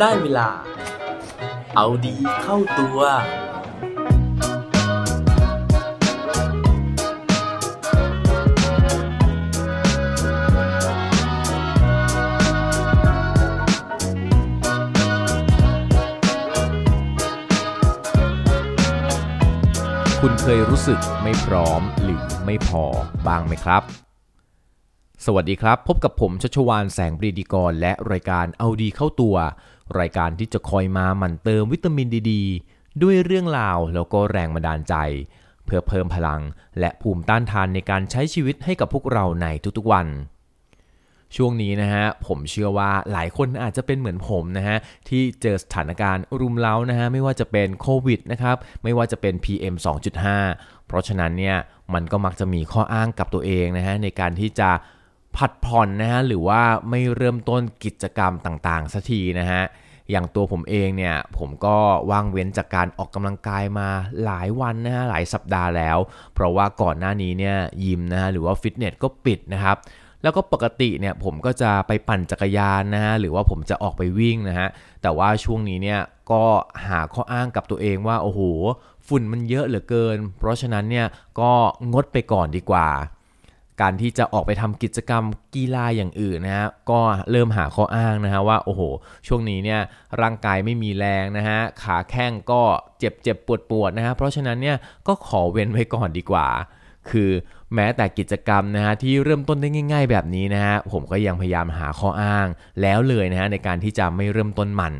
ได้เวลา เอาดีเข้าตัว คุณเคยรู้สึกไม่พร้อมหรือไม่พอบ้างไหมครับสวัสดีครับ พบกับผมชัชวานแสงปรีดีกร และรายการเอาดีเข้าตัว รายการที่จะคอยมาหมั่นเติมวิตามินดีดด้วยเรื่องราวแล้วก็แรงบันดาลใจ เพื่อเพิ่มพลังและภูมิต้านทานในการใช้ชีวิตให้กับพวกเราในทุกๆวัน ช่วงนี้นะฮะผมเชื่อว่าหลายคนอาจจะเป็นเหมือนผมนะฮะที่เจอสถานการณ์รุมเร้านะฮะไม่ว่าจะเป็นโควิดนะครับไม่ว่าจะเป็น PM 2.5 เพราะฉะนั้นเนี่ยมันก็มักจะมีข้ออ้างกับตัวเองนะฮะในการที่จะ ผัดผ่อนนะฮะหรือว่าไม่เริ่มต้นกิจกรรมต่างๆสักทีนะฮะอย่างตัวผมเองเนี่ยผมก็ว่างเว้นจากการออกกำลังกายมาหลายวันนะฮะหลายสัปดาห์แล้ว เพราะว่าก่อนหน้านี้เนี่ยยิมนะฮะหรือว่าฟิตเนสก็ปิดนะครับแล้วก็ปกติเนี่ยผมก็จะไปปั่นจักรยานนะฮะหรือว่าผมจะออกไปวิ่งนะฮะแต่ว่าช่วงนี้เนี่ยก็หาข้ออ้างกับตัวเองว่าโอ้โหฝุ่นมันเยอะเหลือเกิน เพราะฉะนั้นเนี่ยก็งดไปก่อนดีกว่า การที่จะออกไปทำกิจกรรมกีฬาอย่างอื่นนะฮะก็เริ่มหาข้ออ้างนะฮะว่าโอ้โห ช่วงนี้เนี่ยร่างกายไม่มีแรงนะฮะขาแข้งก็เจ็บเจ็บปวดปวดนะฮะเพราะฉะนั้นเนี่ยก็ขอเว้นไว้ก่อนดีกว่า คือแม้แต่กิจกรรมนะฮะที่เริ่มต้นได้ง่าย ๆ แบบนี้นะฮะผมก็ยังพยายามหาข้ออ้าง แล้วเลยนะฮะในการที่จะไม่เริ่มต้นมัน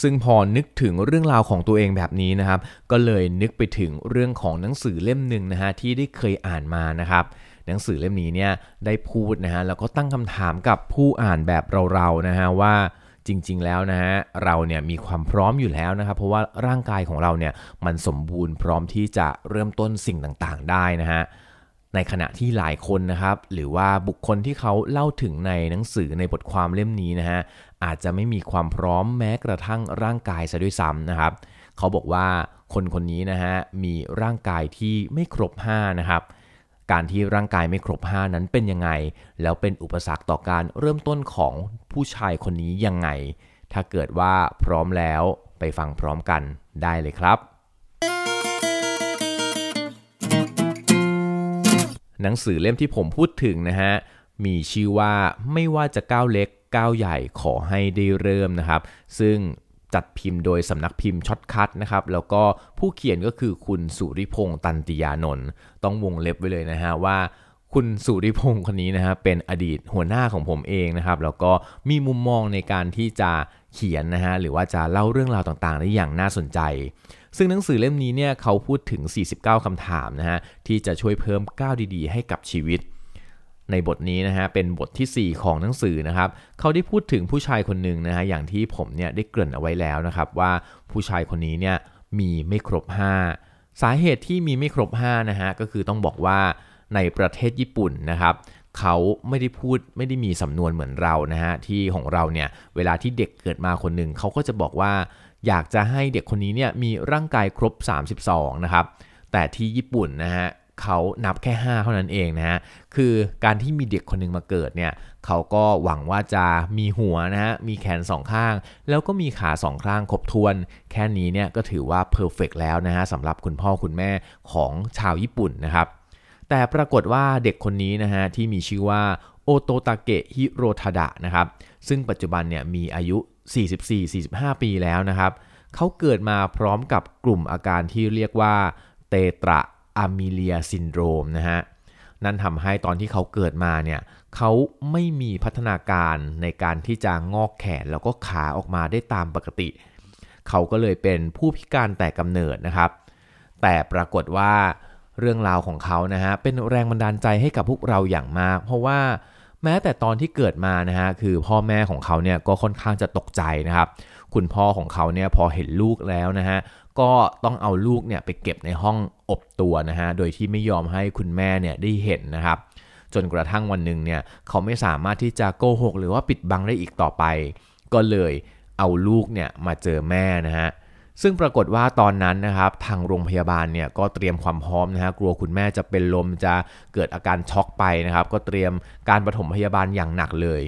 ซึ่งพอนึกถึงเรื่องราวของตัวเองแบบนี้นะครับ ก็เลยนึกไปถึงเรื่องของหนังสือเล่มหนึ่งนะฮะที่ได้เคยอ่านมานะครับ หนังสือเล่มนี้เนี่ยได้พูดนะฮะแล้วก็ตั้งคำถามกับผู้อ่านแบบเราๆนะฮะว่าจริงๆ แล้วนะฮะเราเนี่ยมีความพร้อมอยู่แล้วนะครับเพราะว่าร่างกายของเราเนี่ยมันสมบูรณ์พร้อมที่จะเริ่มต้นสิ่งต่างๆ ได้นะฮะในขณะที่หลายคนนะครับ หรือว่าบุคคลที่เขาเล่าถึงในหนังสือในบทความเล่มนี้นะฮะอาจจะไม่มีความพร้อมแม้กระทั่งร่างกายซะด้วยซ้ำนะครับ เขาบอกว่าคนคนนี้นะฮะมีร่างกายที่ไม่ครบ5นะครับ การที่ร่างกายไม่ครบ 5 นั้นเป็นยังไง แล้วเป็นอุปสรรคต่อการเริ่มต้นของผู้ชายคนนี้ยังไง ถ้าเกิดว่าพร้อมแล้วไปฟังพร้อมกันได้เลยครับ หนังสือเล่มที่ผมพูดถึงนะฮะ มีชื่อว่าไม่ว่าจะก้าวเล็กก้าวใหญ่ขอให้ได้เริ่มนะครับ ซึ่ง จัดพิมพ์โดยสำนักพิมพ์ Shortcut นะครับแล้วก็ผู้เขียนก็คือคุณสุริพงษ์ตันติยานนท์ต้องวงเล็บไว้เลยนะฮะว่าคุณสุริพงษ์คนนี้นะฮะเป็นอดีตหัวหน้าของผมเองนะครับแล้วก็มีมุมมองในการที่จะเขียนนะฮะหรือว่าจะเล่าเรื่องราวต่างๆได้อย่างน่าสนใจ ซึ่งหนังสือเล่มนี้เนี่ยเขาพูดถึง 49คำถามนะฮะที่จะช่วยเพิ่มก้าวดีๆ ให้กับชีวิต ในบทนี้นะฮะเป็นบทที่ 4 ของหนังสือนะครับเขาได้พูดถึงผู้ชายคนหนึ่งนะฮะอย่างที่ผมเนี่ยได้เกริ่นเอาไว้แล้วนะครับว่าผู้ชายคนนี้เนี่ยมีไม่ครบ 5 สาเหตุที่มีไม่ครบ5นะฮะก็คือต้องบอกว่าในประเทศญี่ปุ่นนะครับเขาไม่ได้พูดไม่ได้มีสำนวนเหมือนเรานะฮะที่ของเราเนี่ยเวลาที่เด็กเกิดมาคนหนึ่งเขาก็จะบอกว่า อยากจะให้เด็กคนนี้เนี่ยมีร่างกายครบ 32นะครับแต่ที่ญี่ปุ่นนะฮะ เขานับแค่ 5 เท่านั้นเองนะฮะ คือการที่มีเด็กคนหนึ่งมาเกิดเนี่ย เขาก็หวังว่าจะมีหัวนะฮะ มีแขนสองข้าง แล้วก็มีขาสองข้างครบถ้วน แค่นี้เนี่ยก็ถือว่า perfect แล้วนะฮะสำหรับคุณพ่อคุณแม่ของชาวญี่ปุ่นนะครับ แต่ปรากฏว่าเด็กคนนี้นะฮะที่มีชื่อว่าโอโตตาเกะฮิโรทาดะนะครับ ซึ่งปัจจุบันเนี่ยมีอายุ 44-45 ปีแล้วนะครับ เขาเกิดมาพร้อมกับกลุ่มอาการที่เรียกว่าเตตรา อะมิเลียซินโดรมนะฮะนั่นทำให้ตอนที่เขาเกิดมาเนี่ยเขาไม่มีพัฒนาการในการที่จะงอกแขนแล้วก็ขาออกมาได้ตามปกติ เขาก็เลยเป็นผู้พิการแต่กำเนิดนะครับ แต่ปรากฏว่าเรื่องราวของเขานะฮะเป็นแรงบันดาลใจให้กับพวกเราอย่างมาก เพราะว่าแม้แต่ตอนที่เกิดมานะฮะคือพ่อแม่ของเขาเนี่ยก็ค่อนข้างจะตกใจนะครับ คุณพ่อของเขาเนี่ยพอเห็นลูกแล้วนะฮะก็ต้องเอาลูกเนี่ยไปเก็บในห้อง อบตัวนะฮะโดยที่ไม่ยอมให้คุณแม่เนี่ยได้เห็นนะครับ จนกระทั่งวันหนึ่งเนี่ยเขาไม่สามารถที่จะโกหก หรือว่าปิดบังได้อีกต่อไป ก็เลยเอาลูกเนี่ยมาเจอแม่นะฮะซึ่งปรากฏว่าตอนนั้นนะครับทางโรงพยาบาลเนี่ยก็เตรียมความพร้อมนะฮะกลัวคุณแม่จะเป็นลมจะเกิดอาการช็อกไปนะครับ ก็เตรียมการปฐมพยาบาลอย่างหนักเลย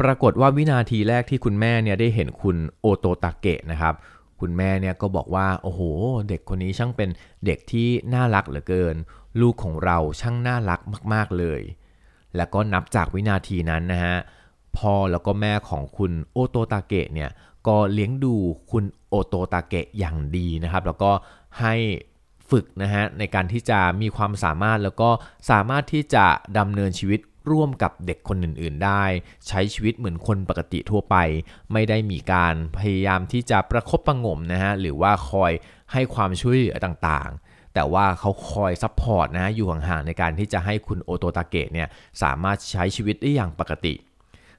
ปรากฏว่าวินาทีแรกที่คุณแม่เนี่ยได้เห็นคุณโอโตตาเกะนะครับ คุณแม่เนี่ยก็บอกว่าโอ้โห เด็กคนนี้ช่างเป็นเด็กที่น่ารักเหลือเกิน ลูกของเราช่างน่ารักมาก ๆเลย แล้วก็นับจากวินาทีนั้นนะฮะพ่อแล้วก็แม่ของคุณโอโตตาเกะเนี่ยก็เลี้ยงดูคุณโอโตตาเกะอย่างดีนะครับ แล้วก็ให้ฝึกนะฮะในการที่จะมีความสามารถแล้วก็สามารถที่จะดำเนินชีวิต ร่วมกับเด็กคนอื่นๆได้ ใช้ชีวิตเหมือนคนปกติทั่วไป ไม่ได้มีการพยายามที่จะประคบประงมนะฮะหรือว่าคอยให้ความช่วยเหลือต่างๆ แต่ว่าเขาคอย support นะอยู่ห่างๆในการที่จะให้คุณโอโตตาเกะเนี่ยสามารถใช้ชีวิตได้อย่างปกติ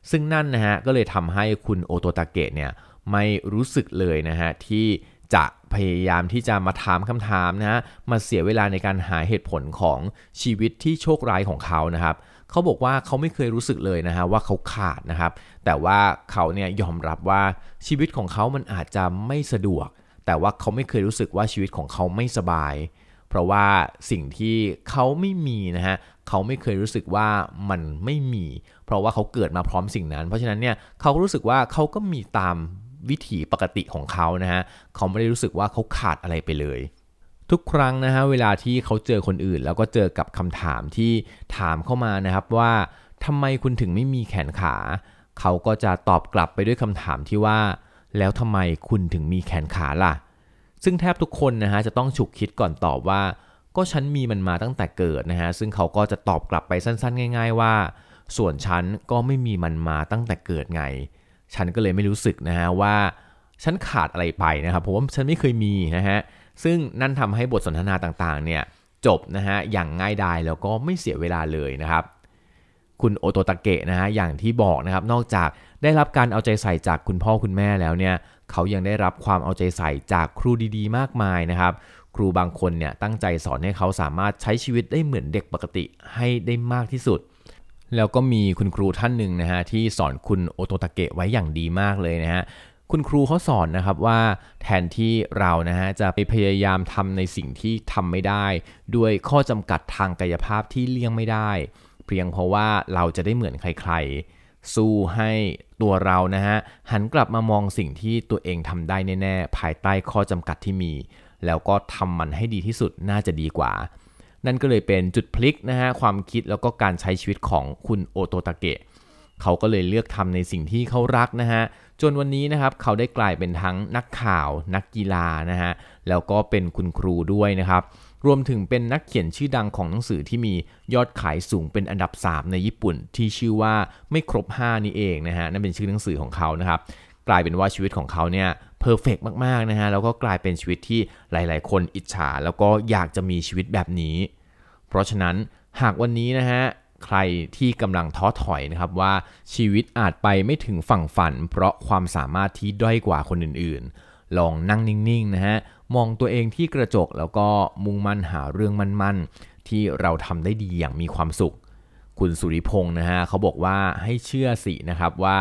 ซึ่งนั่นนะฮะก็เลยทำให้คุณโอโตตาเกะเนี่ยไม่รู้สึกเลยนะฮะที่จะพยายามที่จะมาถามคำถามนะฮะมาเสียเวลาในการหาเหตุผลของชีวิตที่โชคร้ายของเขานะครับ เขาบอกว่าเขาไม่เคยรู้สึกเลยนะฮะว่าเขาขาดนะครับ แต่ว่าเขาเนี่ยยอมรับว่าชีวิตของเขามันอาจจะไม่สะดวก แต่ว่าเขาไม่เคยรู้สึกว่าชีวิตของเขาไม่สบาย เพราะว่าสิ่งที่เขาไม่มีนะฮะเขาไม่เคยรู้สึกว่ามันไม่มี เพราะว่าเขาเกิดมาพร้อมสิ่งนั้น เพราะฉะนั้นเนี่ยเขารู้สึกว่าเขาก็มีตามวิถีปกติของเขานะฮะเขาไม่ได้รู้สึกว่าเขาขาดอะไรไปเลย ทุกครั้งนะฮะเวลาที่เขาเจอคนอื่น แล้วก็เจอกับคำถามที่ถามเข้ามานะครับว่าทำไมคุณถึงไม่มีแขนขา เขาก็จะตอบกลับไปด้วยคำถามที่ว่า แล้วทำไมคุณถึงมีแขนขาล่ะ ซึ่งแทบทุกคนนะฮะจะต้องฉุกคิดก่อนตอบว่า ก็ฉันมีมันมาตั้งแต่เกิดนะฮะซึ่งเขาก็จะตอบกลับไปสั้นๆ ง่าย ๆ ว่า ส่วนฉันก็ไม่มีมันมาตั้งแต่เกิดไง ฉันก็เลยไม่รู้สึกนะฮะว่าฉันขาดอะไรไปนะครับเพราะว่าฉันไม่เคยมีนะฮะ ซึ่งนั่นทำให้บทสนทนาต่างๆเนี่ยจบนะฮะอย่างง่ายดายแล้วก็ไม่เสียเวลาเลยนะครับ คุณโอโตตะเกะนะฮะอย่างที่บอกนะครับนอกจากได้รับการเอาใจใส่จากคุณพ่อคุณแม่แล้วเนี่ยเขายังได้รับความเอาใจใส่จากครูดีๆ มากมายนะครับ ครูบางคนเนี่ยตั้งใจสอนให้เขาสามารถใช้ชีวิตได้เหมือนเด็กปกติให้ได้มากที่สุด แล้วก็มีคุณครูท่านหนึ่งนะฮะที่สอนคุณโอโตตะเกะไว้อย่างดีมากเลยนะฮะ คุณครูเขาสอนนะครับว่าแทนที่เรานะฮะจะไปพยายามทำในสิ่งที่ทำไม่ได้ ด้วยข้อจำกัดทางกายภาพที่เลี่ยงไม่ได้ เพียงเพราะว่าเราจะได้เหมือนใครๆ สู้ให้ตัวเรานะฮะหันกลับมามองสิ่งที่ตัวเองทำได้แน่ๆ ภายใต้ข้อจำกัดที่มี แล้วก็ทำมันให้ดีที่สุดน่าจะดีกว่า นั่นก็เลยเป็นจุดพลิกนะฮะความคิดแล้วก็การใช้ชีวิตของคุณโอโตตะเกะ เขาก็เลยเลือกทำในสิ่งที่เขารักนะฮะจนวันนี้นะครับเขาได้กลายเป็นทั้งนักข่าว นักกีฬานะฮะแล้วก็เป็นคุณครูด้วยนะครับรวมถึงเป็นนักเขียนชื่อดังของหนังสือที่มียอดขายสูงเป็นอันดับ 3 ในญี่ปุ่น ที่ชื่อว่าไม่ครบ 5 นี่เองนะฮะนั่นเป็นชื่อหนังสือของเขานะครับกลายเป็นว่าชีวิตของเขาเนี่ยเพอร์เฟกมากๆนะฮะแล้วก็กลายเป็นชีวิตที่หลายๆ คนอิจฉา แล้วก็อยากจะมีชีวิตแบบนี้ เพราะฉะนั้นหากวันนี้นะฮะ ใครที่กำลังท้อถอยนะครับว่าชีวิตอาจไปไม่ถึงฝั่งฝัน เพราะความสามารถที่ด้อยกว่าคนอื่นๆ ลองนั่งนิ่งๆนะฮะมองตัวเองที่กระจกแล้วก็มุ่งมั่นหาเรื่องมั่นๆ ที่เราทำได้ดีอย่างมีความสุข คุณสุริพงศ์นะฮะเขาบอกว่าให้เชื่อสินะครับว่า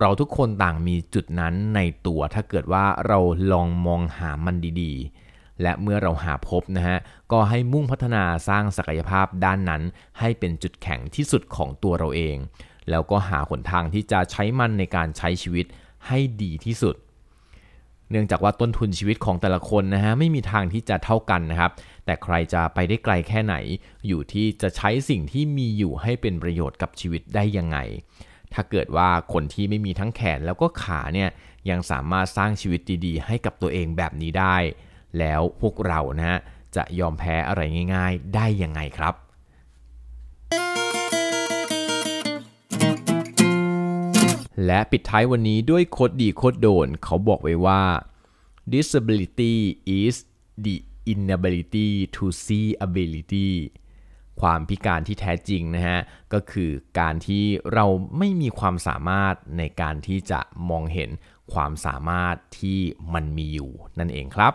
เราทุกคนต่างมีจุดนั้นในตัวถ้าเกิดว่าเราลองมองหามันดีๆ และเมื่อเราหาพบนะฮะก็ให้มุ่งพัฒนาสร้างศักยภาพด้านนั้น ให้เป็นจุดแข็งที่สุดของตัวเราเอง แล้วก็หาหนทางที่จะใช้มันในการใช้ชีวิตให้ดีที่สุด เนื่องจากว่าต้นทุนชีวิตของแต่ละคนนะฮะไม่มีทางที่จะเท่ากันนะครับ แต่ใครจะไปได้ไกลแค่ไหน อยู่ที่จะใช้สิ่งที่มีอยู่ให้เป็นประโยชน์กับชีวิตได้ยังไง ถ้าเกิดว่าคนที่ไม่มีทั้งแขนแล้วก็ขาเนี่ยยังสามารถสร้างชีวิตดีๆ ให้กับตัวเองแบบนี้ได้ แล้วพวกเรานะฮะจะยอมแพ้อะไรง่าย ๆ ได้ยังไงครับ และปิดท้ายวันนี้ด้วยโคดดีโคดโดน เขาบอกไว้ว่า disability is the inability to see ability ความพิการที่แท้จริงนะฮะ ก็คือการที่เราไม่มีความสามารถในการที่จะมองเห็นความสามารถที่มันมีอยู่นั่นเองครับ